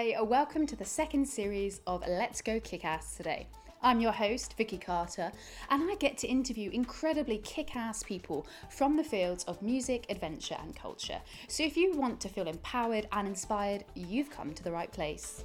Welcome to the second series of Let's Go Kick Ass today. I'm your host, Vicky Carter, and I get to interview incredibly kick ass people from the fields of music, adventure, and culture. So if you want to feel empowered and inspired, you've come to the right place.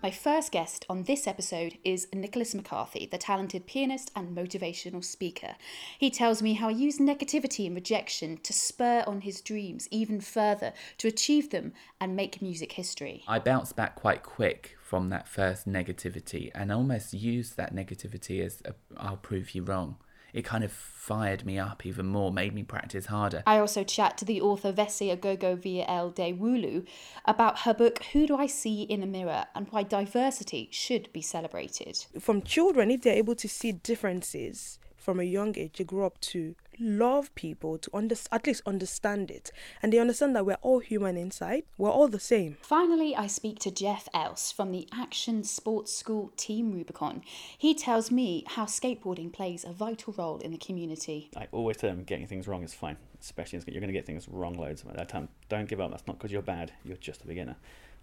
My first guest on this episode is Nicholas McCarthy, the talented pianist and motivational speaker. He tells me how he used negativity and rejection to spur on his dreams even further, to achieve them and make music history. I bounced back quite quick from that first negativity and almost used that negativity as i I'll prove you wrong it kind of fired me up even more, made me practice harder. I also chat to the author Vesey Agogo VL De Wulu about her book Who Do I See in the Mirror and why diversity should be celebrated. From children, if they're able to see differences from a young age, they grow up to love people to under, at least understand it. And they understand that we're all human inside. We're all the same. Finally i speak to jeff else from the action sports school team rubicon. He tells me how skateboarding plays a vital role in the community. I always tell them getting things wrong is fine especially you're going to get things wrong loads at that time. Don't give up that's not because you're bad you're just a beginner.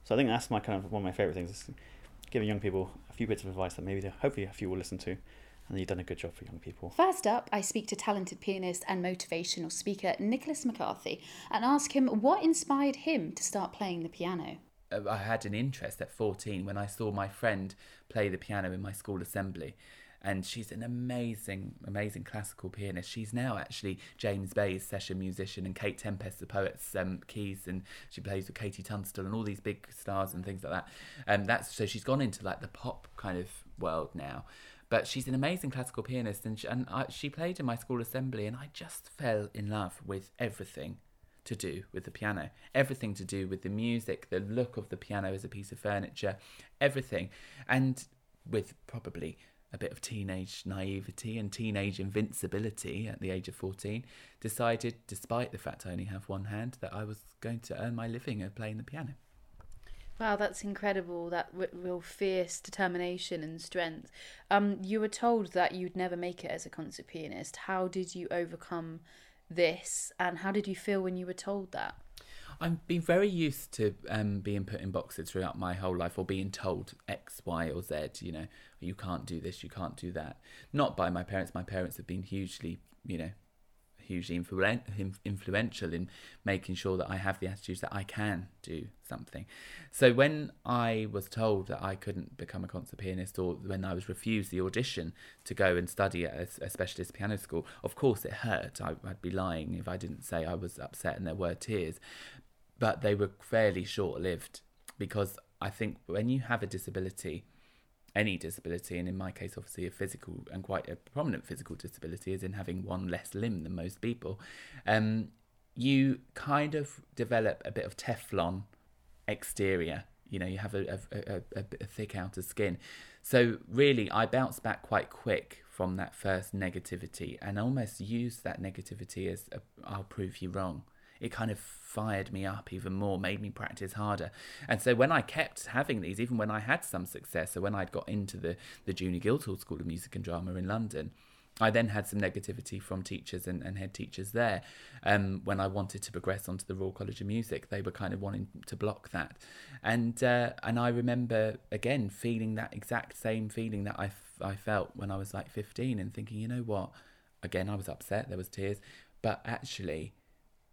So i think that's my kind of one of my favorite things is giving young people a few bits of advice that maybe hopefully a few will listen to and you've done a good job for young people. First up, I speak to talented pianist and motivational speaker Nicholas McCarthy and ask him what inspired him to start playing the piano. Uh, I had an interest at 14 when I saw my friend play the piano in my school assembly. And she's an amazing, amazing classical pianist. She's now actually James Bay's session musician and Kate Tempest, the poet's um, keys, and she plays with KT Tunstall and all these big stars and things like that. And um, that's so she's gone into like the pop kind of world now. But she's an amazing classical pianist, and she, and I, she played in my school assembly, and I just fell in love with everything to do with the piano, everything to do with the music, the look of the piano as a piece of furniture, everything, and with probably a bit of teenage naivety and teenage invincibility at the age of 14, decided, despite the fact I only have one hand, that I was going to earn my living at playing the piano. Wow, that's incredible. That real fierce determination and strength. Um, you were told that you'd never make it as a concert pianist. How did you overcome this, and how did you feel when you were told that? I've been very used to um, being put in boxes throughout my whole life, or being told X, Y, or Z. You know, you can't do this, you can't do that. Not by my parents. My parents have been hugely, you know, hugely influential in making sure that I have the attitudes that I can do something. So when I was told that I couldn't become a concert pianist, or when I was refused the audition to go and study at a, specialist piano school, of course it hurt. I'd be lying if I didn't say I was upset and there were tears, but they were fairly short lived because I think when you have a disability any disability, and in my case, obviously, a physical and quite a prominent physical disability, is in having one less limb than most people, um, you kind of develop a bit of Teflon exterior. You know, you have a, a, a, a thick outer skin. So, really, I bounced back quite quick from that first negativity and almost used that negativity as I'll prove you wrong it kind of fired me up even more, made me practice harder. And so when I kept having these, even when I had some success, so when I'd got into the, the Junior Guildhall School of Music and Drama in London, I then had some negativity from teachers and, and head teachers there. Um, when I wanted to progress onto the Royal College of Music, they were kind of wanting to block that. And uh, and I remember again feeling that exact same feeling that I, f- I felt when I was like 15 and thinking, you know what? Again, I was upset, there was tears, but actually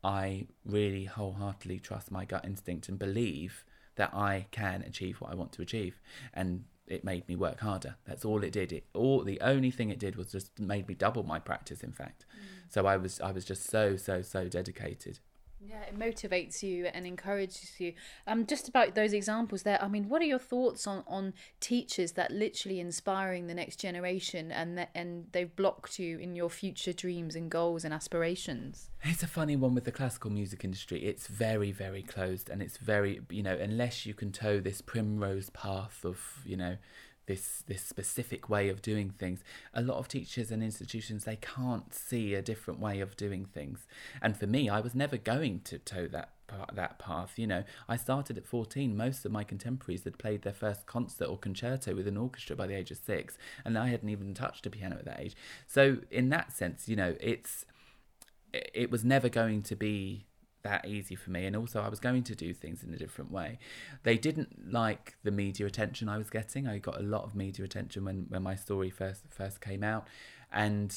I really wholeheartedly trust my gut instinct and believe that I can achieve what I want to achieve. And it made me work harder. That's all it did. It all the only thing it did was just made me double my practice. In fact, mm. so I was I was just so so so dedicated. Yeah, it motivates you and encourages you. Um, just about those examples there. I mean, what are your thoughts on, on teachers that literally inspiring the next generation and that, and they've blocked you in your future dreams and goals and aspirations? It's a funny one with the classical music industry. It's very very closed and it's very you know unless you can toe this primrose path of you know this this specific way of doing things. A lot of teachers and institutions they can't see a different way of doing things. And for me i was never going to toe that that path you know. I started at 14 most of my contemporaries had played their first concert or concerto with an orchestra by the age of 6 and i hadn't even touched a piano at that age. So in that sense you know it's it was never going to be that easy for me and also I was going to do things in a different way. They didn't like the media attention I was getting. I got a lot of media attention when, when my story first first came out and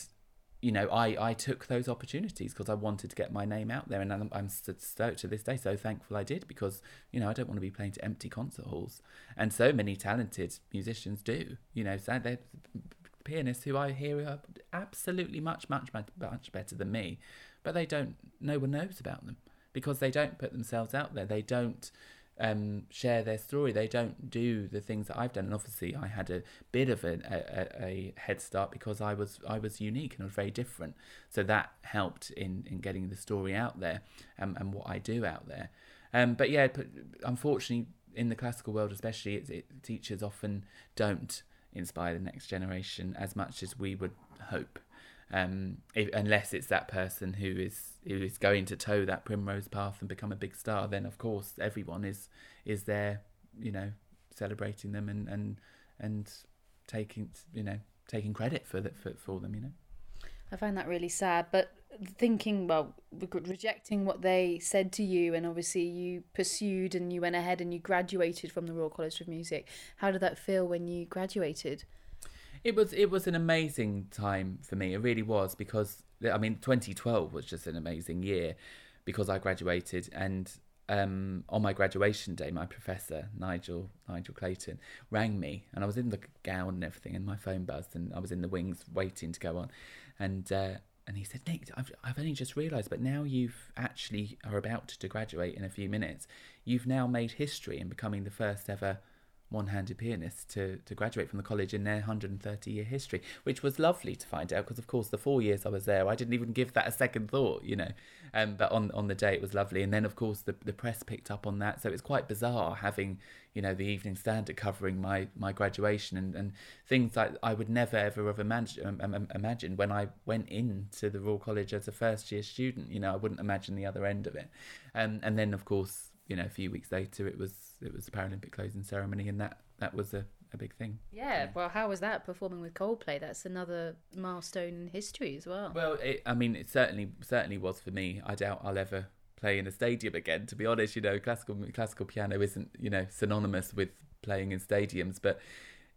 you know, I, I took those opportunities because I wanted to get my name out there, and I'm, I'm to this day so thankful I did because you know I don't want to be playing to empty concert halls, and so many talented musicians do. You know, so they're pianists who I hear are absolutely much much much much better than me, but they don't. No one knows about them because they don't put themselves out there. They don't um, share their story. They don't do the things that I've done. And obviously, I had a bit of a, a, a, head start because I was I was unique and I was very different. So that helped in, in getting the story out there and, and what I do out there. Um, but yeah, but unfortunately, in the classical world, especially, it, it, teachers often don't inspire the next generation as much as we would hope um, if, unless it's that person who is who is going to toe that primrose path and become a big star, then of course everyone is is there, you know, celebrating them and and and taking you know taking credit for that for, for them, you know. I find that really sad, but thinking well rejecting what they said to you and obviously you pursued and you went ahead and you graduated from the royal college of music how did that feel when you graduated it was it was an amazing time for me. It really was because I mean 2012 was just an amazing year because I graduated and um, on my graduation day, my professor Nigel Nigel Clayton rang me, and I was in the gown and everything, and my phone buzzed, and I was in the wings waiting to go on, and uh, and he said, Nick, I've I've only just realised, but now you've actually are about to graduate in a few minutes. You've now made history in becoming the first ever one-handed pianists to, to graduate from the college in their 130 year history which was lovely to find out because of course the four years i was there i didn't even give that a second thought you know. Um, but on on the day it was lovely. And then of course the, the press picked up on that. So it's quite bizarre having you know the evening standard covering my my graduation and, and things like i would never ever have imagined, um, um, imagined when i went into the royal college as a first year student you know i wouldn't imagine the other end of it. Um, and then of course you know, a few weeks later, it was it was the Paralympic closing ceremony, and that that was a, a big thing. Yeah, yeah. well, how was that performing with Coldplay? That's another milestone in history as well. Well, it, I mean, it certainly certainly was for me. I doubt I'll ever play in a stadium again. To be honest, you know, classical classical piano isn't you know synonymous with playing in stadiums, but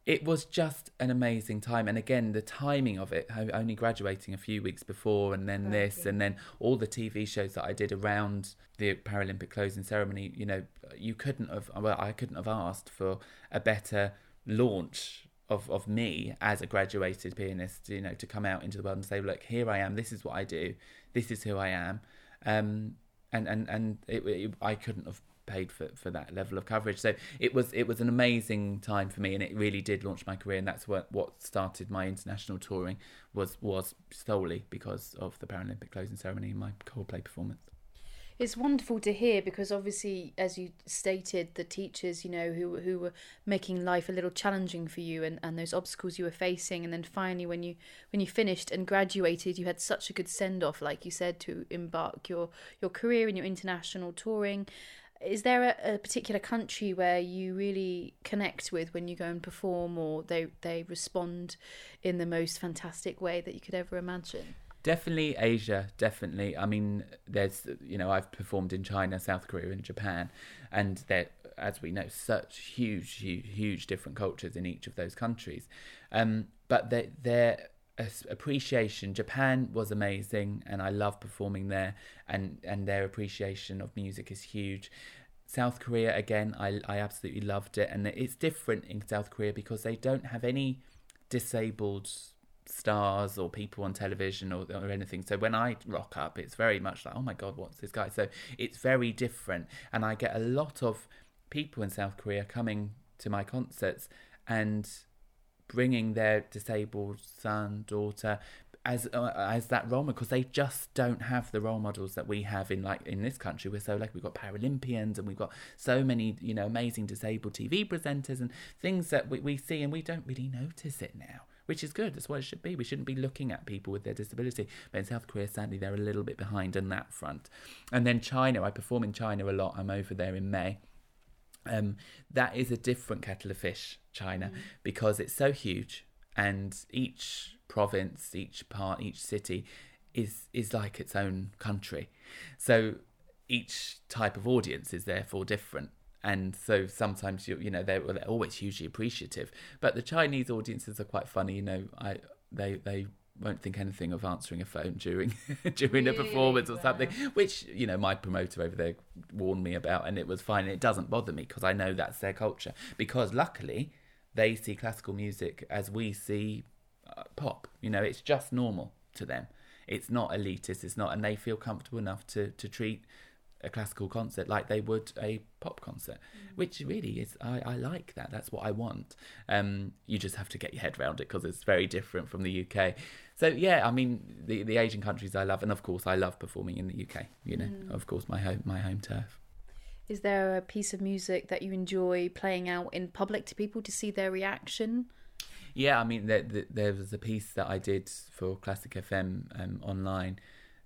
it was just an amazing time. And again, the timing of it, only graduating a few weeks before, and then this, and then all the TV shows that I did around the Paralympic closing ceremony, you know, you couldn't have, well, I couldn't have asked for a better launch of, of me as a graduated pianist, you know, to come out into the world and say, look, here I am, this is what I do, this is who I am. Um, and and and it, it, I couldn't have paid for, for that level of coverage. So it was it was an amazing time for me, and it really did launch my career. And that's what what started my international touring was was solely because of the Paralympic closing ceremony and my Coldplay performance. It's wonderful to hear because obviously, as you stated, the teachers, you know, who who were making life a little challenging for you, and, and those obstacles you were facing, and then finally, when you when you finished and graduated, you had such a good send off, like you said, to embark your your career in your international touring, is there a, a, particular country where you really connect with when you go and perform or they they respond in the most fantastic way that you could ever imagine? Definitely asia definitely. I mean there's you know i've performed in china south korea and japan and they're as we know such huge huge huge different cultures in each of those countries. Um, but they, they're appreciation. Japan was amazing and i love performing there and and their appreciation of music is huge. South korea again i i absolutely loved it and it's different in south korea because they don't have any disabled stars or people on television or, or anything. So when i rock up it's very much like oh my god what's this guy? So it's very different and i get a lot of people in south korea coming to my concerts and bringing their disabled son, daughter, as uh, as that role model because they just don't have the role models that we have in like in this country. We're so like we've got Paralympians and we've got so many you know amazing disabled TV presenters and things that we, we see and we don't really notice it now. Which is good. That's what it should be. We shouldn't be looking at people with their disability. But in South Korea, sadly, they're a little bit behind on that front. And then China, I perform in China a lot. I'm over there in May um, that is a different kettle of fish, China, mm. because it's so huge, and each province, each part, each city is is like its own country. So each type of audience is therefore different. And so sometimes you you know they're, well, they're always hugely appreciative, but the Chinese audiences are quite funny. You know, I they they won't think anything of answering a phone during during a performance or something, which you know my promoter over there warned me about, and it was fine. It doesn't bother me because I know that's their culture. Because luckily, they see classical music as we see uh, pop. You know, it's just normal to them. It's not elitist. It's not, and they feel comfortable enough to to treat a classical concert like they would a pop concert, which really is I, I like that. That's what I want. Um, you just have to get your head around it because it's very different from the UK. So yeah, I mean the the Asian countries I love, and of course I love performing in the UK. You know, of course my home my home turf. Is there a piece of music that you enjoy playing out in public to people to see their reaction? Yeah, I mean, there, there, was a piece that I did for Classic FM um, online,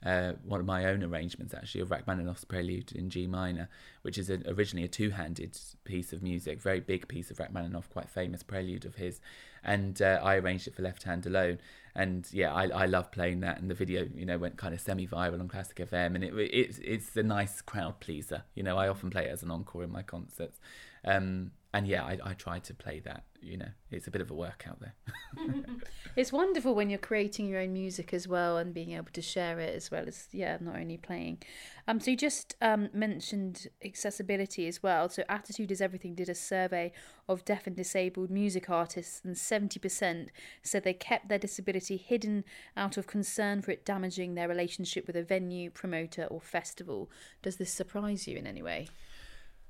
uh, one of my own arrangements actually of Rachmaninoff's Prelude in G minor, which is a, originally a two-handed piece of music, very big piece of Rachmaninoff, quite famous prelude of his, and uh, I arranged it for left hand alone. And yeah, I, I love playing that, and the video, you know, went kind of semi-viral on Classic FM, and it, it's it's a nice crowd pleaser. You know, I often play it as an encore in my concerts. Um, and yeah, I, I try to play that. You know, it's a bit of a workout there. It's wonderful when you're creating your own music as well and being able to share it as well as yeah, not only playing. Um, so you just um, mentioned accessibility as well. So Attitude is Everything did a survey of deaf and disabled music artists, and seventy percent said they kept their disability hidden out of concern for it damaging their relationship with a venue, promoter, or festival. Does this surprise you in any way?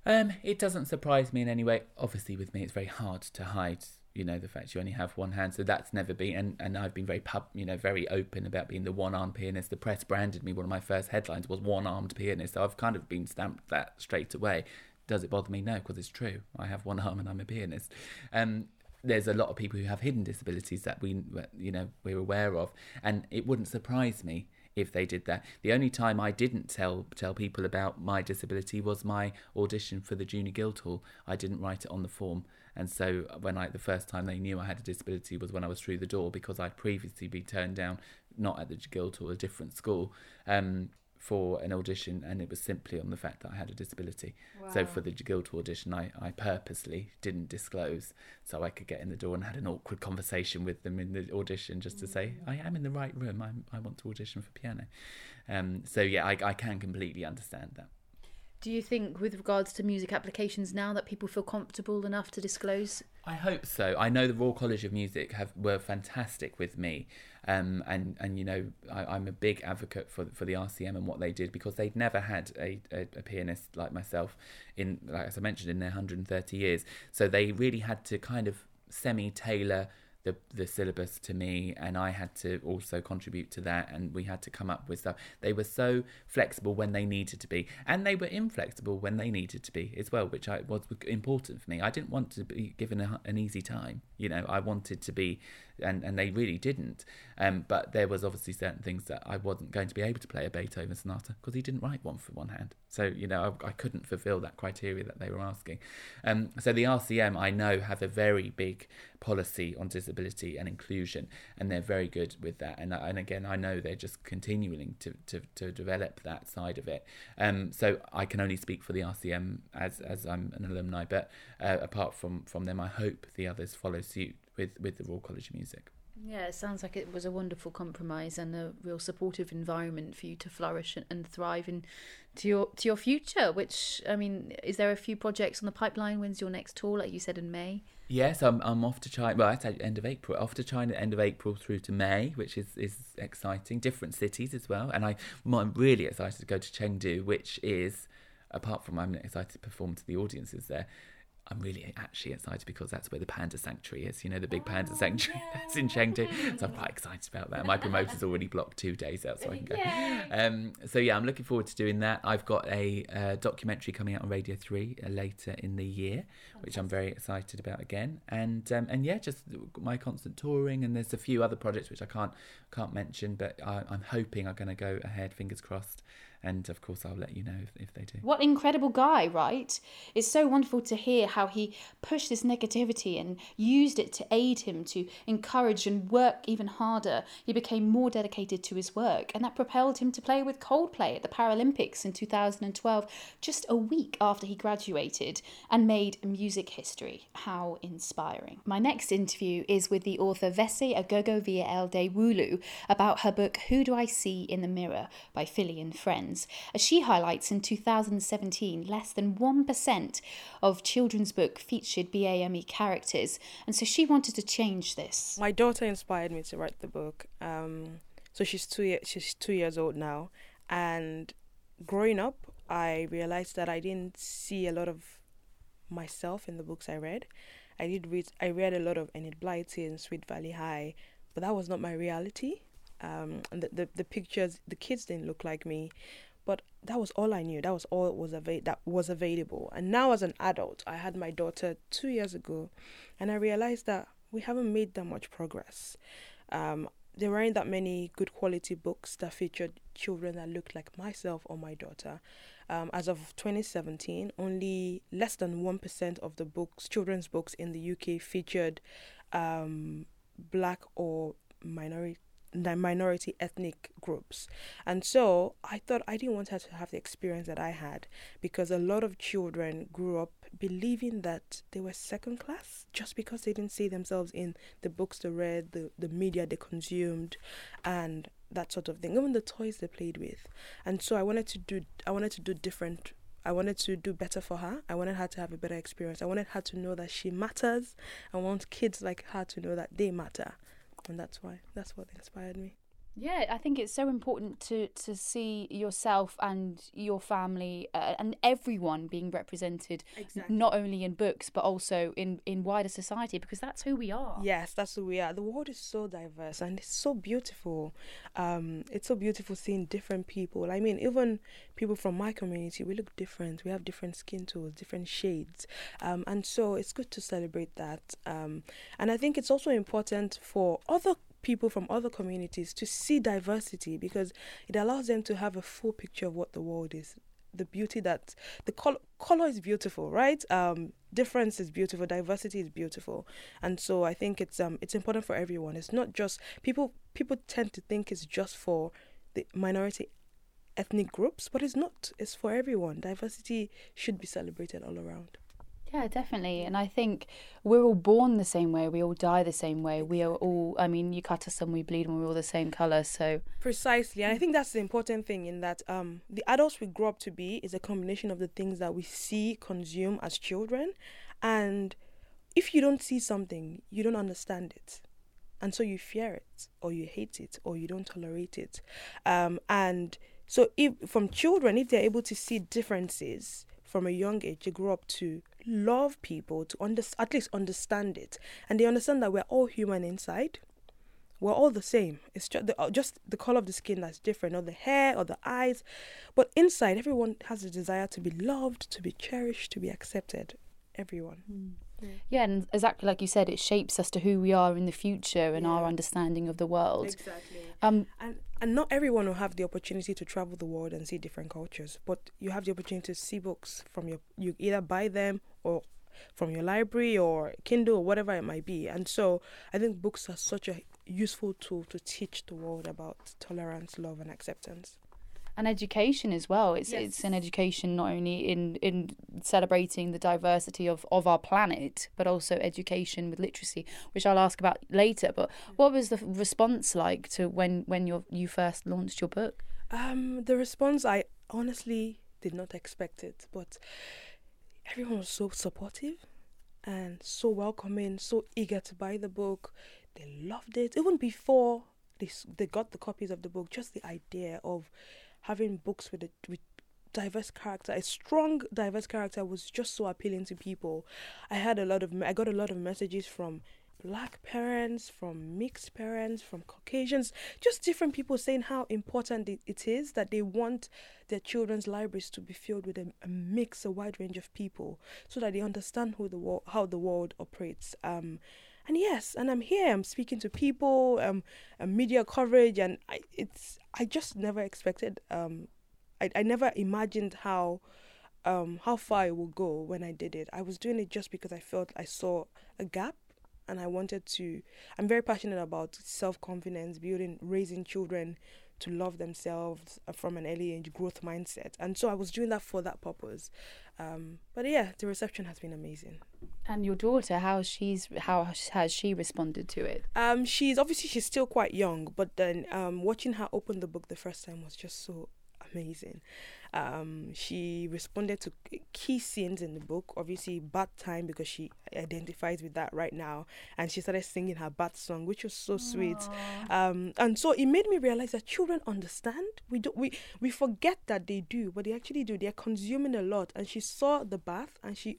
Um, it doesn't surprise me in any way. Obviously, with me, it's very hard to hide. You know the fact you only have one hand, so that's never been. And, and I've been very pub, you know, very open about being the one-armed pianist. The press branded me. One of my first headlines was one-armed pianist. So I've kind of been stamped that straight away. Does it bother me? No, because it's true. I have one arm and I'm a pianist. Um, there's a lot of people who have hidden disabilities that we, you know, we're aware of, and it wouldn't surprise me if they did that. The only time I didn't tell tell people about my disability was my audition for the Junior Guildhall. I didn't write it on the form, and so when I the first time they knew I had a disability was when I was through the door because I'd previously been turned down, not at the Guildhall, a different school. Um, for an audition, and it was simply on the fact that I had a disability. So for the Guildhall audition, I, I purposely didn't disclose so I could get in the door and had an awkward conversation with them in the audition just to say I am in the right room. I'm, I want to audition for piano. Um, so yeah, I, I can completely understand that. Do you think, with regards to music applications now, that people feel comfortable enough to disclose? I hope so. I know the Royal College of Music have were fantastic with me, um, and and you know I, I'm a big advocate for for the RCM and what they did because they'd never had a, a, a pianist like myself in like as I mentioned in their 130 years, so they really had to kind of semi tailor the the syllabus to me and I had to also contribute to that and we had to come up with stuff. They were so flexible when they needed to be and they were inflexible when they needed to be as well, which I was important for me. I didn't want to be given a, an easy time, you know. I wanted to be and and they really didn't. Um, but there was obviously certain things that I wasn't going to be able to play a Beethoven sonata because he didn't write one for one hand. So you know I, I couldn't fulfil that criteria that they were asking. Um, so the RCM I know have a very big policy on disability and inclusion, and they're very good with that. And and again I know they're just continuing to to, to develop that side of it. Um, so I can only speak for the RCM as as I'm an alumni, but uh, apart from from them, I hope the others follow suit with with the Royal College of Music. Yeah, it sounds like it was a wonderful compromise and a real supportive environment for you to flourish and, and thrive in to your to your future. Which I mean, is there a few projects on the pipeline? When's your next tour? Like you said in May. Yes, I'm I'm off to China. Well, at the end of April, off to China end of April through to May, which is is exciting. Different cities as well, and I I'm really excited to go to Chengdu, which is apart from I'm excited to perform to the audiences there. I'm really actually excited because that's where the panda sanctuary is. You know, the big panda sanctuary that's in Chengdu. So I'm quite excited about that. My promoter's already blocked two days out, so I can go. Um, so yeah, I'm looking forward to doing that. I've got a uh, documentary coming out on Radio Three uh, later in the year, which I'm very excited about again. And um, and yeah, just my constant touring, and there's a few other projects which I can't can't mention, but I, I'm hoping are going to go ahead. Fingers crossed. And of course I'll let you know if, if they do. What incredible guy, right? It's so wonderful to hear how he pushed this negativity and used it to aid him to encourage and work even harder. He became more dedicated to his work, and that propelled him to play with Coldplay at the Paralympics in 2012, just a week after he graduated and made music history. How inspiring. My next interview is with the author Vese Agogo Via Elde Wulu about her book Who Do I See in the Mirror by Philly and Friends as she highlights in 2017, less than 1% of children's book featured BAME characters, and so she wanted to change this. My daughter inspired me to write the book. Um, so she's two years she's two years old now, and growing up, I realized that I didn't see a lot of myself in the books I read. I did read I read a lot of Enid Blyton and Sweet Valley High, but that was not my reality. Um, and the, the, the pictures, the kids didn't look like me. But that was all I knew. That was all was ava- that was available. And now, as an adult, I had my daughter two years ago, and I realized that we haven't made that much progress. Um, there weren't that many good quality books that featured children that looked like myself or my daughter. Um, as of 2017, only less than 1% of the books, children's books in the UK featured um, black or minority minority ethnic groups. And so I thought I didn't want her to have the experience that I had because a lot of children grew up believing that they were second class just because they didn't see themselves in the books they read, the, the media they consumed, and that sort of thing, even the toys they played with. And so I wanted to do I wanted to do different I wanted to do better for her. I wanted her to have a better experience. I wanted her to know that she matters. I want kids like her to know that they matter and that's why that's what inspired me yeah, I think it's so important to to see yourself and your family uh, and everyone being represented, exactly. not only in books but also in in wider society because that's who we are. Yes, that's who we are. The world is so diverse and it's so beautiful. Um, it's so beautiful seeing different people. I mean, even people from my community, we look different. We have different skin tones, different shades, um, and so it's good to celebrate that. Um, and I think it's also important for other people from other communities to see diversity because it allows them to have a full picture of what the world is. The beauty that the color color is beautiful right? Um difference is beautiful diversity is beautiful. And so i think it's um it's important for everyone. It's not just people people tend to think it's just for the minority ethnic groups but it's not. It's for everyone. Diversity should be celebrated all around yeah, definitely. And I think we're all born the same way. We all die the same way. We are all, I mean, you cut us and we bleed and we're all the same colour. So. Precisely. And I think that's the important thing in that um, the adults we grow up to be is a combination of the things that we see, consume as children. And if you don't see something, you don't understand it. And so you fear it, or you hate it, or you don't tolerate it. Um, and so, if from children, if they're able to see differences, from a young age they grow up to love people to under, at least understand it and they understand that we're all human inside we're all the same it's just the, uh, just the color of the skin that's different or the hair or the eyes but inside everyone has a desire to be loved to be cherished to be accepted everyone mm. Yeah, and exactly like you said, it shapes us to who we are in the future and yeah. our understanding of the world. Exactly. Um, and and not everyone will have the opportunity to travel the world and see different cultures, but you have the opportunity to see books from your you either buy them or from your library or Kindle or whatever it might be. And so I think books are such a useful tool to teach the world about tolerance, love, and acceptance and education as well. It's yes. it's an education not only in in celebrating the diversity of of our planet, but also education with literacy, which I'll ask about later. But what was the response like to when when you you first launched your book? Um, the response I honestly did not expect it, but everyone was so supportive and so welcoming, so eager to buy the book. They loved it even before they they got the copies of the book. Just the idea of having books with a with diverse character, a strong diverse character was just so appealing to people. I had a lot of I got a lot of messages from black parents, from mixed parents, from Caucasians, just different people saying how important it, is that they want their children's libraries to be filled with a, a, mix, a wide range of people, so that they understand who the how the world operates. Um, and yes, and I'm here. I'm speaking to people, um, media coverage, and I, it's I just never expected. Um, I, I never imagined how um how far it would go when I did it. I was doing it just because I felt I saw a gap and I wanted to I'm very passionate about self-confidence, building raising children to love themselves uh, from an early age growth mindset. And so I was doing that for that purpose. Um, but yeah, the reception has been amazing. And your daughter, how she's how has she responded to it? Um, she's obviously she's still quite young, but then um, watching her open the book the first time was just so amazing. Um, she responded to key scenes in the book, obviously bath time because she identifies with that right now, and she started singing her bath song, which was so sweet. Um, and so it made me realize that children understand. We do we we forget that they do, but they actually do. They're consuming a lot, and she saw the bath, and she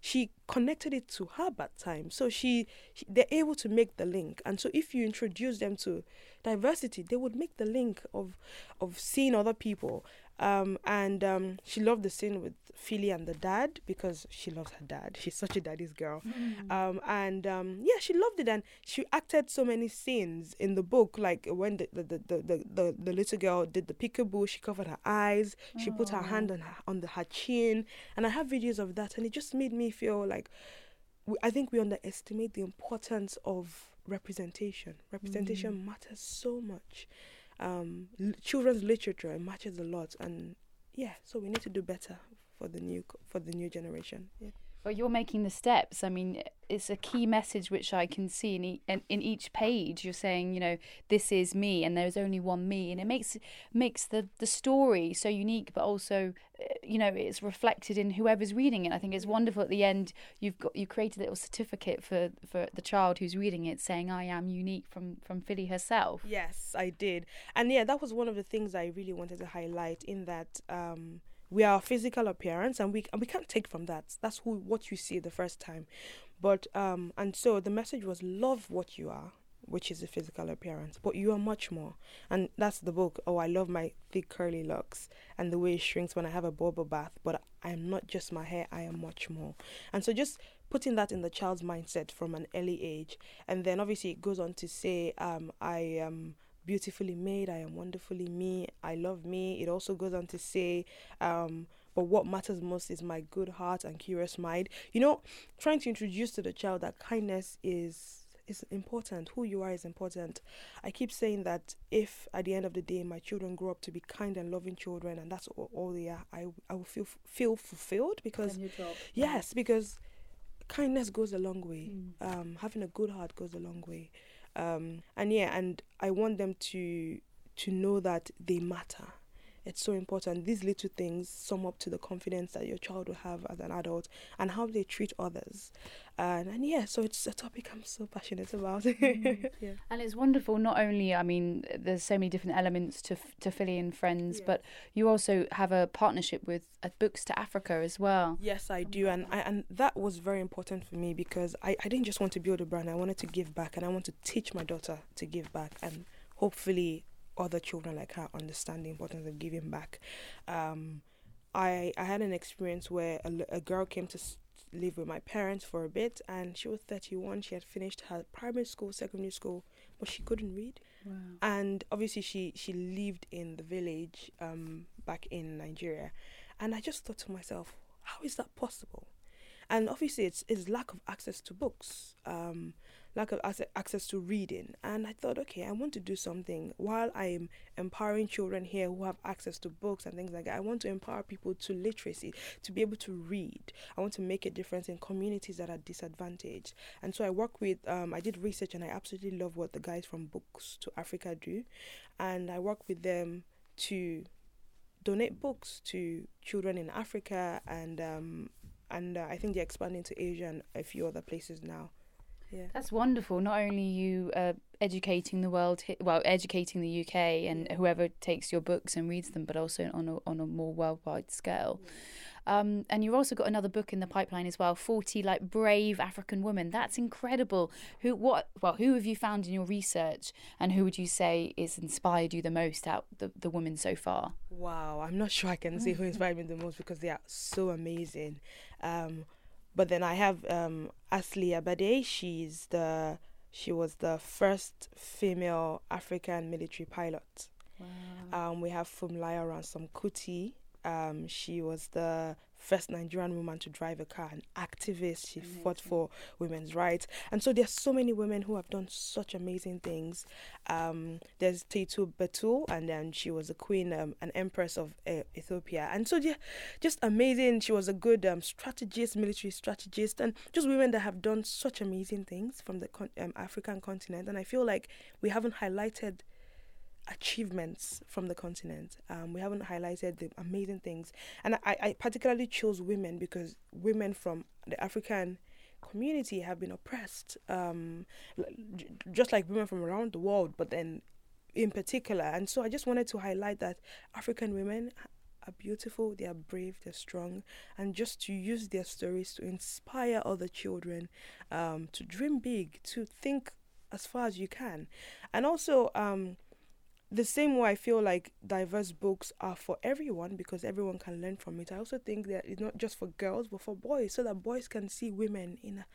she connected it to her bath time so she, she, they're able to make the link and so if you introduce them to diversity they would make the link of of seeing other people um, and um, she loved the scene with Philly and the dad because she loves her dad. She's such a daddy's girl. Mm. Um, and um, yeah, she loved it. And she acted so many scenes in the book, like when the, the, the, the, the, the little girl did the peekaboo, she covered her eyes, she put her hand on her, on the, her chin. And I have videos of that. And it just made me feel like we, I think we underestimate the importance of representation. Representation mm. matters so much um, l- children's literature matches a lot, and yeah, so we need to do better for the new for the new generation. Yeah. Well, you're making the steps. I mean, it's a key message which I can see in, e- in each page. You're saying, you know, this is me, and there's only one me, and it makes makes the the story so unique, but also, uh, you know, it's reflected in whoever's reading it. I think it's wonderful. At the end, you've got you created a little certificate for for the child who's reading it, saying, "I am unique" from from Philly herself. Yes, I did, and yeah, that was one of the things I really wanted to highlight in that. Um, we are physical appearance and we and we can't take from that. That's who what you see the first time. But um and so the message was love what you are which is a physical appearance but you are much more. And that's the book oh i love my thick curly locks and the way it shrinks when i have a bubble bath but i am not just my hair i am much more. And so just putting that in the child's mindset from an early age and then obviously it goes on to say um i am um, beautifully made. I am wonderfully me. I love me. It also goes on to say, um, but what matters most is my good heart and curious mind. You know, trying to introduce to the child that kindness is is important. Who you are is important. I keep saying that if at the end of the day my children grow up to be kind and loving children, and that's all, all they are, I I will feel feel fulfilled because yes, because kindness goes a long way. Mm. Um, having a good heart goes a long way um, and yeah and i want them to to know that they matter it's so important these little things sum up to the confidence that your child will have as an adult and how they treat others and, and yeah so it's a topic i'm so passionate about mm. yeah. and it's wonderful not only i mean there's so many different elements to to philly and friends yes. but you also have a partnership with uh, books to africa as well yes i do and I, and that was very important for me because I, I didn't just want to build a brand i wanted to give back and i want to teach my daughter to give back and hopefully other children like her understand the importance of giving back. Um, I, I had an experience where a, a girl came to live with my parents for a bit and she was 31 she had finished her primary school secondary school but she couldn't read. Wow. and obviously she she lived in the village um back in Nigeria. And I just thought to myself how is that possible? And obviously it's it's lack of access to books. Um lack of access to reading. And I thought, okay, I want to do something while I'm empowering children here who have access to books and things like that. I want to empower people to literacy, to be able to read. I want to make a difference in communities that are disadvantaged. And so I work with, um, I did research and I absolutely love what the guys from Books to Africa do. And I work with them to donate books to children in Africa and um, and uh, I think they're expanding to Asia and a few other places now. Yeah. That's wonderful. Not only you uh, educating the world, well, educating the UK and whoever takes your books and reads them, but also on a, on a more worldwide scale. Um, and you've also got another book in the pipeline as well, 40 like brave African women. That's incredible. Who what well, who have you found in your research and who would you say is inspired you the most out the, the women so far? Wow, I'm not sure I can say who inspired me the most because they are so amazing. Um, but then I have um, Asli Abade. She's the she was the first female African military pilot. Wow. Um, we have Funmilayo Ransome Kuti. Um, she was the first Nigerian woman to drive a car, an activist. She fought for women's rights. And so there's so many women who have done such amazing things. Um, there's Taytu Betul, and then she was a queen, um, an empress of uh, Ethiopia. And so, yeah, just amazing. She was a good um, strategist, military strategist, and just women that have done such amazing things from the con- um, African continent. And I feel like we haven't highlighted achievements from the continent. Um, we haven't highlighted the amazing things, and I, I particularly chose women because women from the African community have been oppressed, um, just like women from around the world, but then in particular. And so I just wanted to highlight that African women are beautiful, they are brave, they're strong, and just to use their stories to inspire other children um, to dream big, to think as far as you can, and also. Um, the same way I feel like diverse books are for everyone because everyone can learn from it. I also think that it's not just for girls but for boys, so that boys can see women in a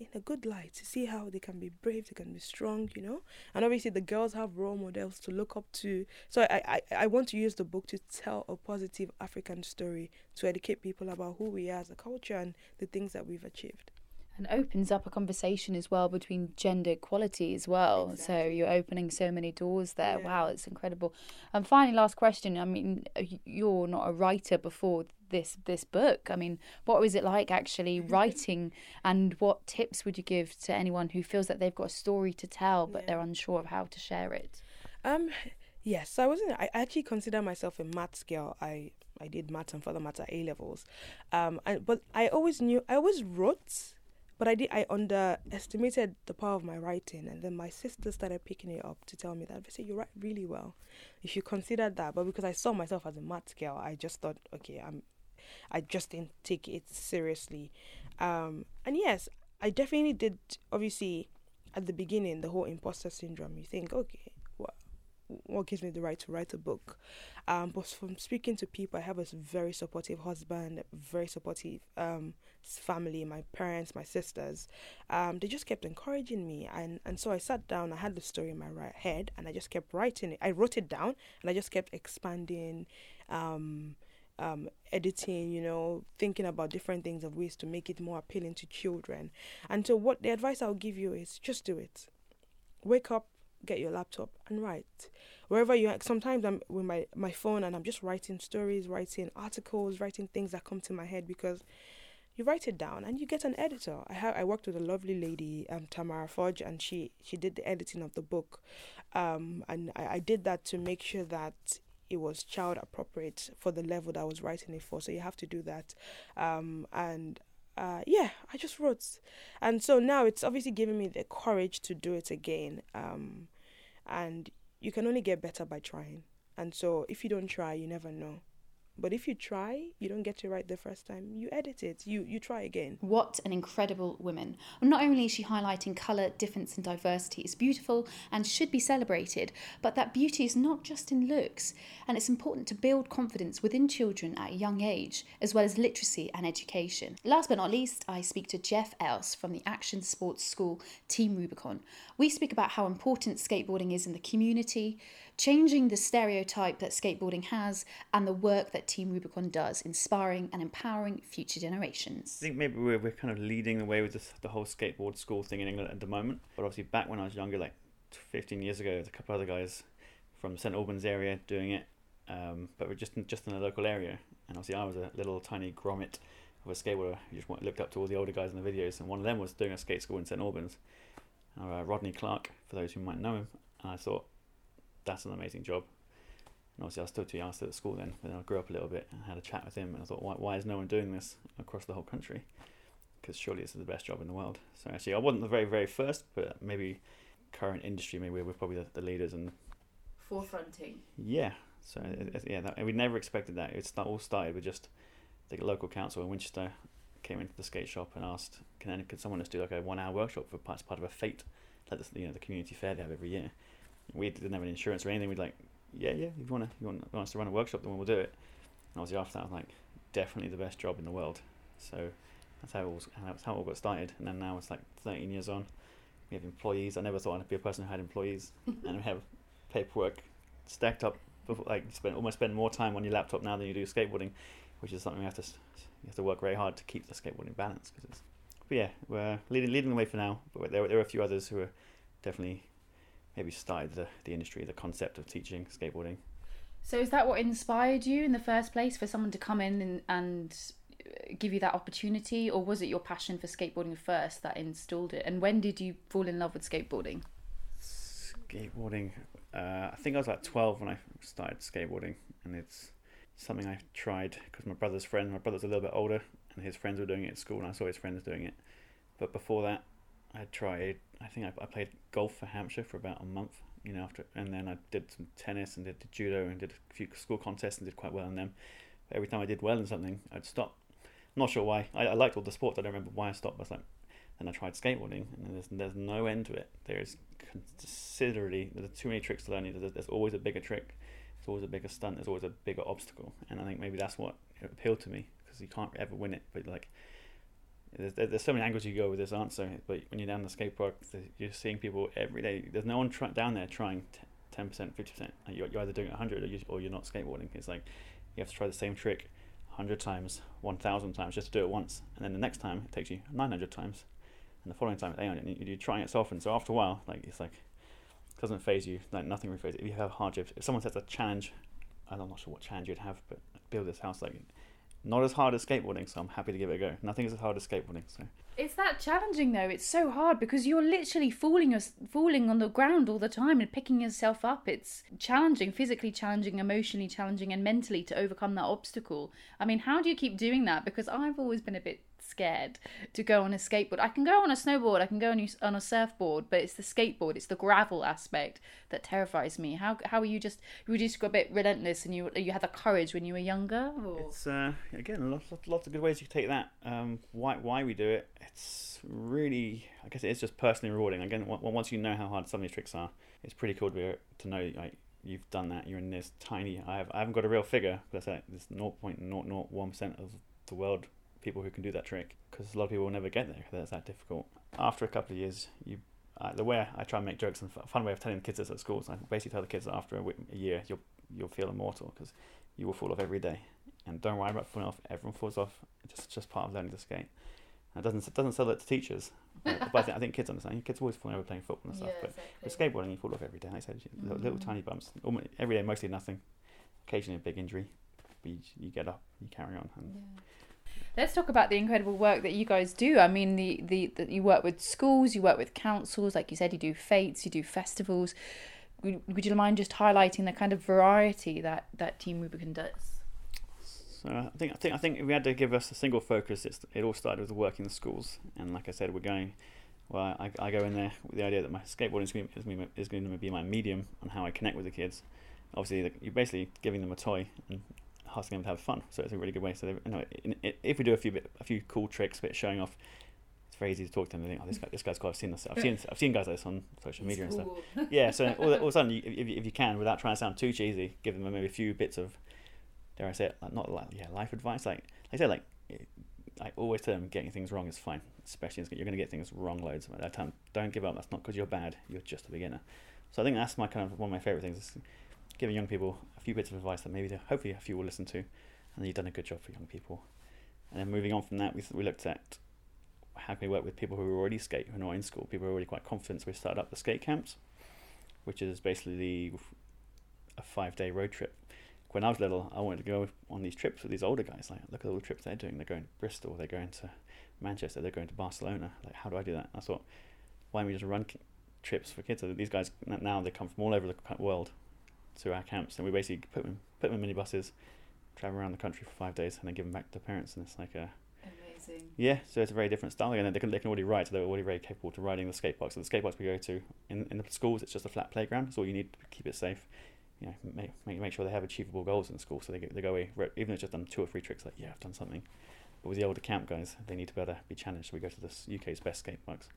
in a good light, to see how they can be brave, they can be strong, you know. And obviously, the girls have role models to look up to. So I I, I want to use the book to tell a positive African story to educate people about who we are as a culture and the things that we've achieved. And opens up a conversation as well between gender equality as well. So you're opening so many doors there. Yeah. Wow, it's incredible. And finally, last question. I mean, you're not a writer before this this book. I mean, what was it like actually writing, and what tips would you give to anyone who feels that they've got a story to tell but Yeah. they're unsure of how to share it? Um, yes, I wasn't. I actually consider myself a maths girl. I I did maths and further maths at A levels. Um, and, but I always knew I always wrote, but I did I underestimated the power of my writing, and then my sister started picking it up to tell me that they say you write really well. If you consider that. But because I saw myself as a maths girl, I just thought, okay, I'm. I just didn't take it seriously. Um, and yes, I definitely did. Obviously, at the beginning, the whole imposter syndrome. You think, okay, what what gives me the right to write a book? Um, but from speaking to people, I have a very supportive husband, very supportive um family, my parents, my sisters. Um, they just kept encouraging me, and and so I sat down. I had the story in my right head, and I just kept writing it. I wrote it down, and I just kept expanding. Um, um, editing, you know, thinking about different things of ways to make it more appealing to children. And so, what the advice I'll give you is just do it. Wake up, get your laptop, and write. Wherever you are, sometimes I'm with my, my phone and I'm just writing stories, writing articles, writing things that come to my head because you write it down and you get an editor. I have I worked with a lovely lady, um, Tamara Fudge, and she she did the editing of the book, um, and I, I did that to make sure that it was child appropriate for the level that I was writing it for. So you have to do that, um, and uh, yeah, I just wrote, and so now it's obviously giving me the courage to do it again, um, and you can only get better by trying. And so if you don't try, you never know. But if you try, you don't get it right the first time. You edit it. You you try again. What an incredible woman. Not only is she highlighting colour, difference, and diversity is beautiful and should be celebrated, but that beauty is not just in looks. And it's important to build confidence within children at a young age, as well as literacy and education. Last but not least, I speak to Jeff Else from the Action Sports School Team Rubicon. We speak about how important skateboarding is in the community, changing the stereotype that skateboarding has, and the work that Team Rubicon does, inspiring and empowering future generations. I think maybe we're, we're kind of leading the way with this, the whole skateboard school thing in England at the moment. But obviously, back when I was younger, like 15 years ago, there's a couple other guys from St Albans area doing it, um, but we're just in, just in the local area. And obviously, I was a little tiny grommet of a skateboarder who just looked up to all the older guys in the videos, and one of them was doing a skate school in St Albans. Uh, Rodney Clark, for those who might know him, and I thought that's an amazing job. And obviously, I was still too young, I was still at school then, but then I grew up a little bit and had a chat with him, and I thought, why, why is no one doing this across the whole country? Because surely this is the best job in the world. So actually, I wasn't the very, very first, but maybe current industry, maybe we're probably the, the leaders, and Forefronting. yeah. So it, yeah, that, we never expected that. It all started with just the local council in Winchester came into the skate shop and asked, "Can any, could someone just do like a one-hour workshop for part, as part of a fete, like the, you know the community fair they have every year?" We didn't have any insurance or anything. We'd like, "Yeah, yeah, if you want to, you want, us to run a workshop, then we'll do it." And obviously after that, I was like, "Definitely the best job in the world." So that's how it all, that's how it all got started. And then now it's like 13 years on. We have employees. I never thought I'd be a person who had employees, and we have paperwork stacked up. Before, like spend almost spend more time on your laptop now than you do skateboarding, which is something we have to you have to work very hard to keep the skateboarding balance. Cause it's, but yeah, we're leading leading the way for now. But there there are a few others who are definitely maybe started the, the industry, the concept of teaching skateboarding. So is that what inspired you in the first place for someone to come in and, and uh, give you that opportunity or was it your passion for skateboarding first that installed it? And when did you fall in love with skateboarding? Skateboarding. Uh, I think I was like 12 when I started skateboarding, and it's something I tried because my brother's friend, my brother's a little bit older, and his friends were doing it at school, and I saw his friends doing it. But before that, I tried. I think I, I played golf for Hampshire for about a month, you know, after, and then I did some tennis and did judo and did a few school contests and did quite well in them. But every time I did well in something, I'd stop. Not sure why. I, I liked all the sports. I don't remember why I stopped. I was like, then I tried skateboarding, and there's there's no end to it. There's considerably there's too many tricks to learn. There's, there's always a bigger trick. There's always a bigger stunt. There's always a bigger obstacle, and I think maybe that's what appealed to me because you can't ever win it. But like, there's, there's so many angles you go with this answer. But when you're down the skate park, you're seeing people every day. There's no one down there trying ten percent, fifty percent. You're, either doing hundred or, you, or you're not skateboarding. It's like you have to try the same trick hundred times, one thousand times just to do it once, and then the next time it takes you nine hundred times and the following time, you you're trying it so often. So after a while, like it's like it doesn't faze you. Like nothing really fazes. If you have hardships, if someone sets a challenge, I'm not sure what challenge you'd have, but build this house like not as hard as skateboarding. So I'm happy to give it a go. Nothing is as hard as skateboarding. So It's that challenging though. It's so hard because you're literally falling falling on the ground all the time and picking yourself up. It's challenging, physically challenging, emotionally challenging, and mentally to overcome that obstacle. I mean, how do you keep doing that? Because I've always been a bit scared to go on a skateboard. I can go on a snowboard, I can go on, on a surfboard, but it's the skateboard, it's the gravel aspect that terrifies me. How how are you just you were just a bit relentless and you you had the courage when you were younger? Or? it's uh, again lots, lots of good ways you can take that. Um, why why we do it? It's really I guess it is just personally rewarding. Again, once you know how hard some of these tricks are, it's pretty cool to be to know like you've done that. You're in this tiny. I have I haven't got a real figure, that's like this 0.001 percent of the world people who can do that trick because a lot of people will never get there because it's that difficult. After a couple of years, you uh, the way I try and make jokes and fun way of telling the kids this at school is I basically tell the kids that after a, a year you'll you'll feel immortal because you will fall off every day, and don't worry about falling off. Everyone falls off. It's just just part of learning to skate. And it doesn't it doesn't sell that to teachers, but I think, I think kids understand. Kids always fall over playing football and stuff, Yeah, but exactly. with skateboarding you fall off every day. Like I said little, little Mm. tiny bumps, almost every day, mostly nothing. Occasionally a big injury, but you, you get up, you carry on, and Yeah. Let's talk about the incredible work that you guys do. I mean, the, the, the you work with schools, you work with councils, like you said, you do fetes, you do festivals. Would, would you mind just highlighting the kind of variety that that Team Rubicon does? So I think I think I think if we had to give us a single focus, it's, it all started with the work in the schools. And like I said, we're going. Well, I, I go in there with the idea that my skateboarding is going, to be, my medium on how I connect with the kids. Obviously, you're basically giving them a toy and asking them to have fun. So it's a really good way. So they, you know, if we do a few bit, a few cool tricks, a bit showing off, it's very easy to talk to them. They think, oh, this guy, this guy's cool. I've seen this. I've seen, I've seen guys like this on social media and stuff yeah, so all, all of a sudden, you, if, you- if you can, without trying to sound too cheesy, give them maybe a few bits of, dare I say it, like, not like yeah, life advice. Like, like I say, like I always tell them, getting things wrong is fine. Especially you're going to get things wrong loads. At that time, don't give up. That's not because you're bad. You're just a beginner. So I think that's my kind of one of my favorite things is giving young people a few bits of advice that maybe hopefully a few will listen to, and you've done a good job for young people. And then moving on from that, we we looked at how can we work with people who are already skate, who are not in school, people who are already quite confident. So we started up the skate camps, which is basically a five day road trip. When I was little, I wanted to go on these trips with these older guys. Like, look at all the trips they're doing. They're going to Bristol, they're going to Manchester, they're going to Barcelona. Like, how do I do that? I thought, why don't we just run trips for kids? So these guys now they come from all over the world to our camps, and we basically put them put them in minibuses, travel around the country for five days, and then give them back to their parents. And it's like a Amazing. yeah, so it's a very different style. And they can, they can already ride, so they're already very capable to riding the skate parks. So the skate parks we go to in, in the schools, it's just a flat playground. That's all you need to keep it safe. You know, make, make, make sure they have achievable goals in the school, so they, get, they go away, even if it's just done two or three tricks, like, yeah, I've done something. But with the older camp guys, they need to be able to be challenged. So we go to the UK's best skate parks.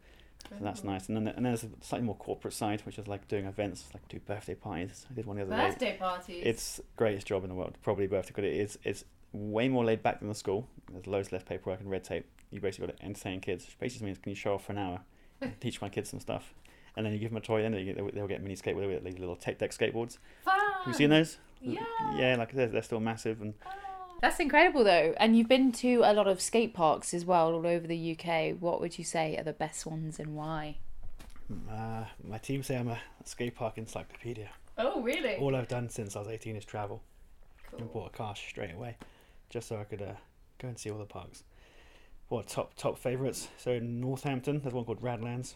So that's nice. And then, and then there's a slightly more corporate side, which is like doing events, like do birthday parties. I did one the other day. Birthday parties. It's greatest job in the world, probably birthday, because it is it's way more laid back than the school. There's loads less paperwork and red tape. You basically got to entertain kids. Which basically means can you show off for an hour, and teach my kids some stuff, and then you give them a toy. Then they they will get mini skateboard, they'll get little tech deck skateboards. fun. Have you seen those? Yeah. Yeah, like they're, they're still massive and That's incredible though. And you've been to a lot of skate parks as well all over the UK. What would you say are the best ones and why? uh, my team say I'm a skate park encyclopedia. Oh, really? All I've done since I was 18 is travel and bought a car straight away, just so I could uh, go and see all the parks. What top top favourites? So in Northampton, there's one called Radlands.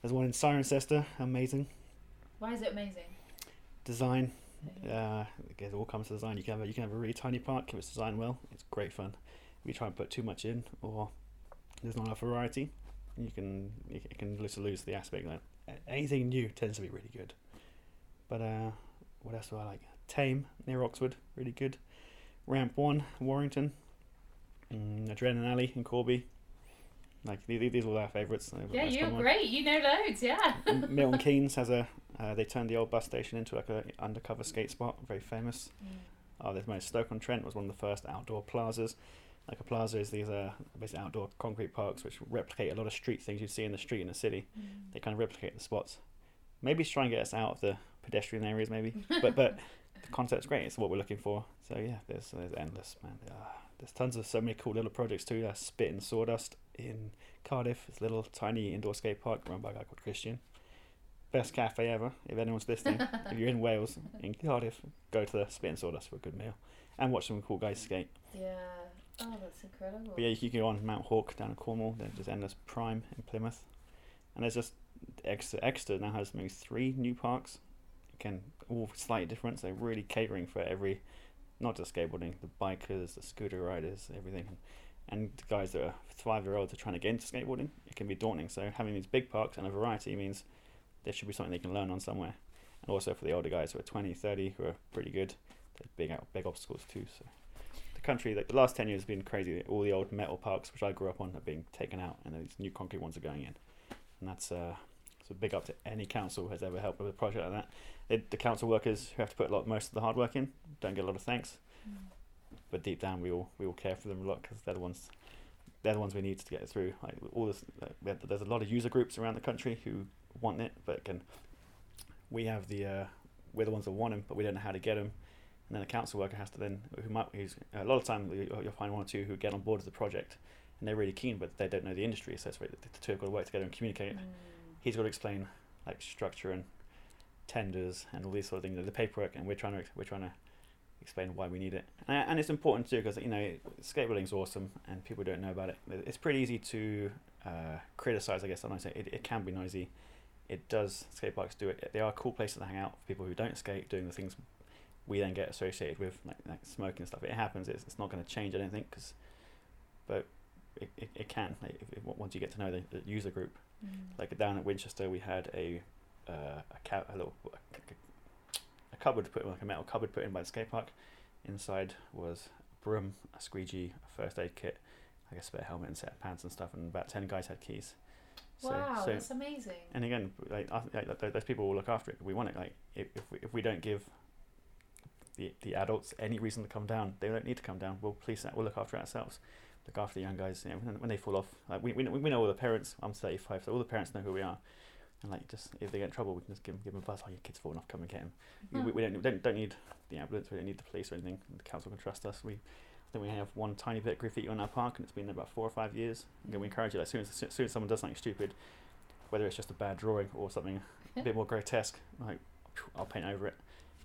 There's one in Cirencester, amazing Why is it amazing? design. Uh, it all comes to design. You can have a, you can have a really tiny park if it's designed well. It's great fun. If you try and put too much in, or there's not enough variety, you can you can- lose lose the aspect that anything new tends to be really good. But uh, what else do I like? Thame near Oxford, really good. Ramp One, Warrington. Mm, Adrenaline Alley in Corby. Like these, these are all our favourites. Yeah, you're great. You know loads, yeah. Milton Keynes has a. Uh, they turned the old bus station into like a undercover skate spot, very famous. Oh, there's most Stoke on Trent was one of the first outdoor plazas. Like a plaza is these uh, basically outdoor concrete parks which replicate a lot of street things you'd see in the street in the city. They kind of replicate the spots. Maybe to try and get us out of the pedestrian areas, maybe. but but the concept's great. It's what we're looking for. So yeah, there's there's endless man. There's tons of so many cool little projects too. There's Spit and Sawdust in Cardiff. It's a little tiny indoor skate park run by a guy called Christian. Best cafe ever. If anyone's listening, if you're in Wales in Cardiff, go to the Spit and Sawdust for a good meal and watch some cool guys skate. Yeah. Oh, that's incredible. But yeah, you can go on Mount Hawke down in Cornwall. There's just endless Prime in Plymouth, and there's just Exeter. Exeter now has maybe three new parks. Again, all slightly different. So really catering for every, not just skateboarding, the bikers, the scooter riders, everything, and the guys that are five year olds are trying to get into skateboarding. It can be daunting. So having these big parks and a variety means there should be something they can learn on somewhere. And also for the older guys who are 20, 30, who are pretty good, there's big big obstacles too. So the country like the last 10 years has been crazy all the old metal parks which i grew up on are being taken out and these new concrete ones are going in and that's uh big up to any council who has ever helped with a project like that they, the council workers who have to put a lot most of the hard work in don't get a lot of thanks. Mm. But deep down we all we all care for them a lot because they're the ones they're the ones we need to get it through. Like all this uh, like, have- there's a lot of user groups around the country who want it but again we have the uh, we're the ones that want them but we don't know how to get them and then a council worker has to then who might who's a lot of time you- you'll find one or two who get on board with the project and they're really keen but they don't know the industry so it's really, the two have got to work together and communicate. Mm. He's got to explain like structure and tenders and all these sort of things the paperwork and we're trying to we're trying to explain why we need it and, and it's important too because you know skateboarding's awesome and people don't know about it it's pretty easy to uh, criticize I guess say it, it can be noisy it does skate parks do it they are cool places to hang out for people who don't skate doing the things we then get associated with like, like smoking and stuff. It happens. It's, it's not going to change. I don't think, cause, but it, it, it can. Like, if, if, once you get to know the, the user group, like down at Winchester, we had a uh, a, ca- a little a, a cupboard put like a metal cupboard put in by the skate park. Inside was a broom, a squeegee, a first aid kit, like a spare helmet and set of pants and stuff. And about ten guys had keys. So, wow, so that's amazing. and again, like, I, like those people will look after it. We want it. Like if if we, if we don't give the the adults any reason to come down, they don't need to come down. We'll police that. We'll look after ourselves. Look after the young guys. You know, when, when they fall off, like we, we we know all the parents. I'm 35, so all the parents know who we are. And like, just if they get in trouble, we can just give them, give them a buzz. Oh, your kid's fallen off. Come and get him. We, hmm. we don't don't don't need the ambulance. We don't need the police or anything. The council can trust us. We I think we have one tiny bit of graffiti on our park, and it's been there about four or five years. And we hmm. encourage it. As soon as, as soon as someone does something stupid, whether it's just a bad drawing or something a bit more grotesque, like I'll paint over it.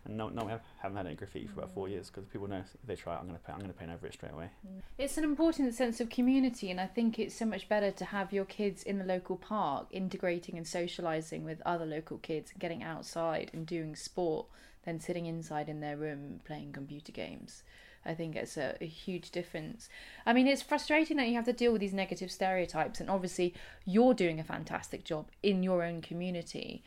And no, no, we have, haven't had any graffiti for about four mm. years because people know if they try it, I'm gonna paint, I'm gonna paint over it straight away. Mm. It's an important sense of community, and I think it's so much better to have your kids in the local park, integrating and socializing with other local kids, and getting outside and doing sport, than sitting inside in their room playing computer games. I think it's a, a huge difference. I mean, it's frustrating that you have to deal with these negative stereotypes, and obviously, you're doing a fantastic job in your own community.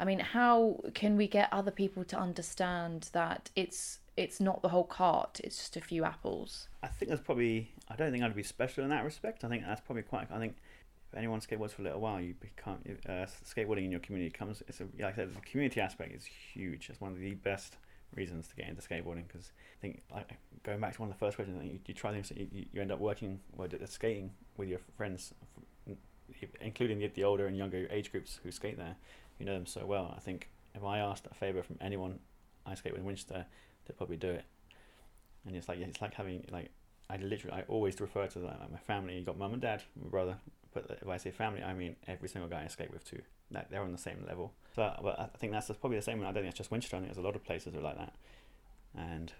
I mean, how can we get other people to understand that it's it's not the whole cart; it's just a few apples. I think that's probably. I don't think I'd be special in that respect. I think that's probably quite. I think if anyone skateboards for a little while, you become uh, skateboarding in your community comes. It's a, like I said, the community aspect is huge. It's one of the best reasons to get into skateboarding because I think like going back to one of the first questions, you, you try things, you, you- end up working d- skating with your friends, including the, the older and younger age groups who skate there. You know them so well. I think if I asked a favor from anyone, I skate in Winchester, they'd probably do it. And it's like it's like having like I literally I always refer to like my family. You got mum and dad, my brother. But if I say family, I mean every single guy I skate with too. That they're on the same level. So, but I think that's probably the same. I don't think it's just Winchester. I think there's a lot of places that are like that, and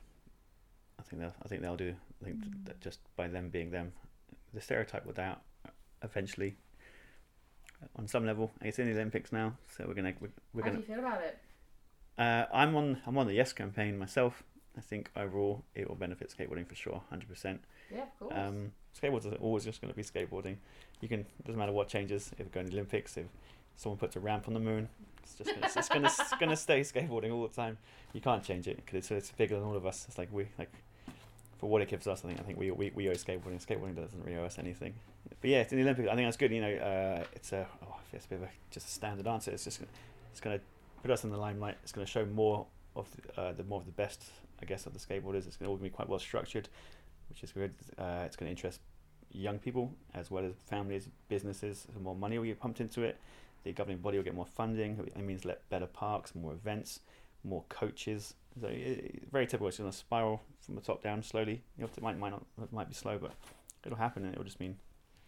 I think they'll I think they'll do. I think Mm. that just by them being them, the stereotype will die out eventually. On some level, it's in the Olympics now, so we're gonna we're, we're How gonna. do you feel about it? Uh, I'm on I'm on the Yes campaign myself. I think overall it will benefit skateboarding for sure, hundred percent. Yeah, of course. Um, skateboards are always just going to be skateboarding. You can doesn't matter what changes. If going to the Olympics, if someone puts a ramp on the moon, it's just gonna, it's gonna it's gonna stay skateboarding all the time. You can't change it because it's, it's bigger than all of us. It's like we like for what it gives us. I think I think we we, we owe skateboarding. Skateboarding doesn't really owe us anything. But yeah, it's in the Olympics. I think that's good. You know, uh, it's a oh, it's a bit of a just a standard answer. It's just it's going to put us in the limelight. It's going to show more of the, uh, the more of the best, I guess, of the skateboarders. It's going to all be quite well structured, which is good. Uh, it's going to interest young people as well as families, businesses. The more money will get pumped into it. The governing body will get more funding. It means let better parks, more events, more coaches. So it, it- very typical. It's going to spiral from the top down slowly. You know, it might might not it might be slow, but it'll happen, and it'll just mean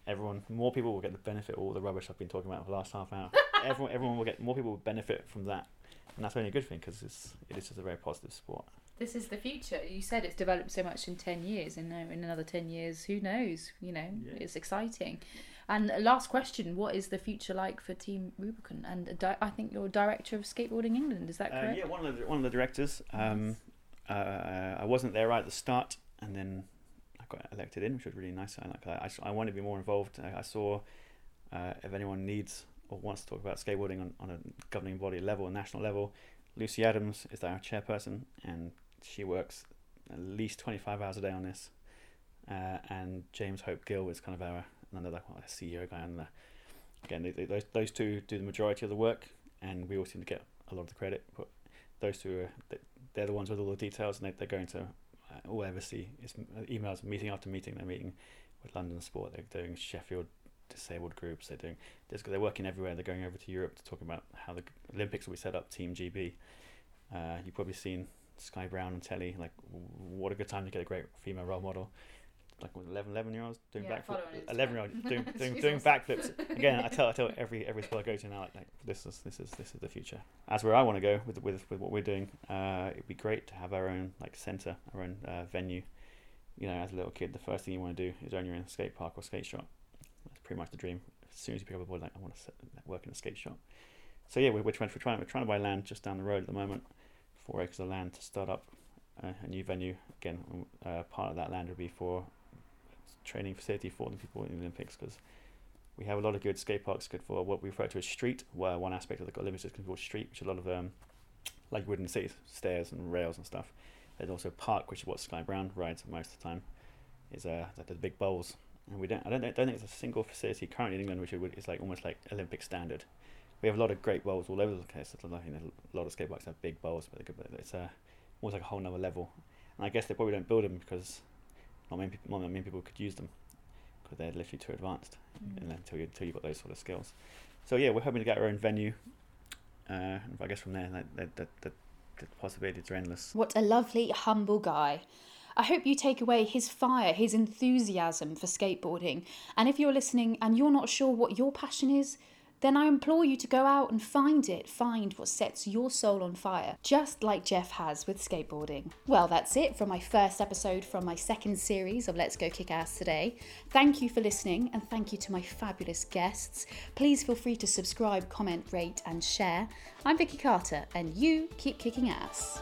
everyone, more people will get the benefit of all the rubbish I've been talking about for the last half hour. everyone, everyone will get more people will benefit from that, and that's only a good thing because it's it is just a very positive sport. this is the future. You said it's developed so much in 10 years, and now in another 10 years, who knows? You know, Yeah. it's exciting. And last question What is the future like for Team Rubicon? And di- I think you're director of Skateboarding England, is that Uh, correct? yeah, one of the one of the directors. Um, uh, I wasn't there right at the start, and then I got elected in, which was really nice. I like. I, I wanted to be more involved. I, I saw uh, if anyone needs or wants to talk about skateboarding on, on a governing body level, a national level, Lucy Adams is our chairperson, and she works at least twenty five hours a day on this. Uh, and James Hope Gill is kind of our another like, well, CEO guy, and the, again, they, they, those those two do the majority of the work, and we all seem to get a lot of the credit. But those two are they- they're the ones with all the details, and they, they're going to uh, all I ever see is emails, meeting after meeting. They're meeting with London Sport. They're doing Sheffield disabled groups. They're doing they're working everywhere. They're going over to Europe to talk about how the Olympics will be set up. Team GB. Uh, you've probably seen Sky Brown on telly. Like, what a good time to get a great female role model. Like with 11, 11 year olds doing Yeah, backflips. 11 year Instagram. doing doing, doing backflips. Again, I tell I tell every every school I go to now like, like this is this is this is the future. As where I want to go with with with what we're doing, uh, it'd be great to have our own like center, our own uh, venue. You know, as a little kid, the first thing you want to do is own your own skate park or skate shop. That's pretty much the dream. As soon as you pick up a board, like I want to set, work in a skate shop. So yeah, we're, we're trying we're trying we're trying to buy land just down the road at the moment, four acres of land to start up uh, a new venue. Again, uh, part of that land would be for training facility for the people in the Olympics because we have a lot of good skate parks, good for what we refer to as street. Where one aspect of the Olympics is called street, which a lot of um, like wooden seats, stairs and rails and stuff. There's also park, which is what Sky Brown rides most of the time. Is uh, the big bowls, and we don't. I don't, don't think there's a single facility currently in England which is like almost like Olympic standard. We have a lot of great bowls all over the place. You know, a lot of skate parks have big bowls, but but it's uh, almost like a whole nother level. And I guess they probably don't build them because not many people, not many people could use them because they're literally too advanced Mm. until you until you've got those sort of skills. So yeah, we're hoping to get our own venue. Uh, I guess from there, that, that, that, that the possibilities are endless. What a lovely, humble guy. I hope you take away his fire, his enthusiasm for skateboarding. And if you're listening and you're not sure what your passion is, then I implore you to go out and find it. Find what sets your soul on fire, just like Jeff has with skateboarding. Well, that's it from my first episode from my second series of Let's Go Kick Ass today. Thank you for listening and thank you to my fabulous guests. Please feel free to subscribe, comment, rate, and share. I'm Vicky Carter, and you keep kicking ass.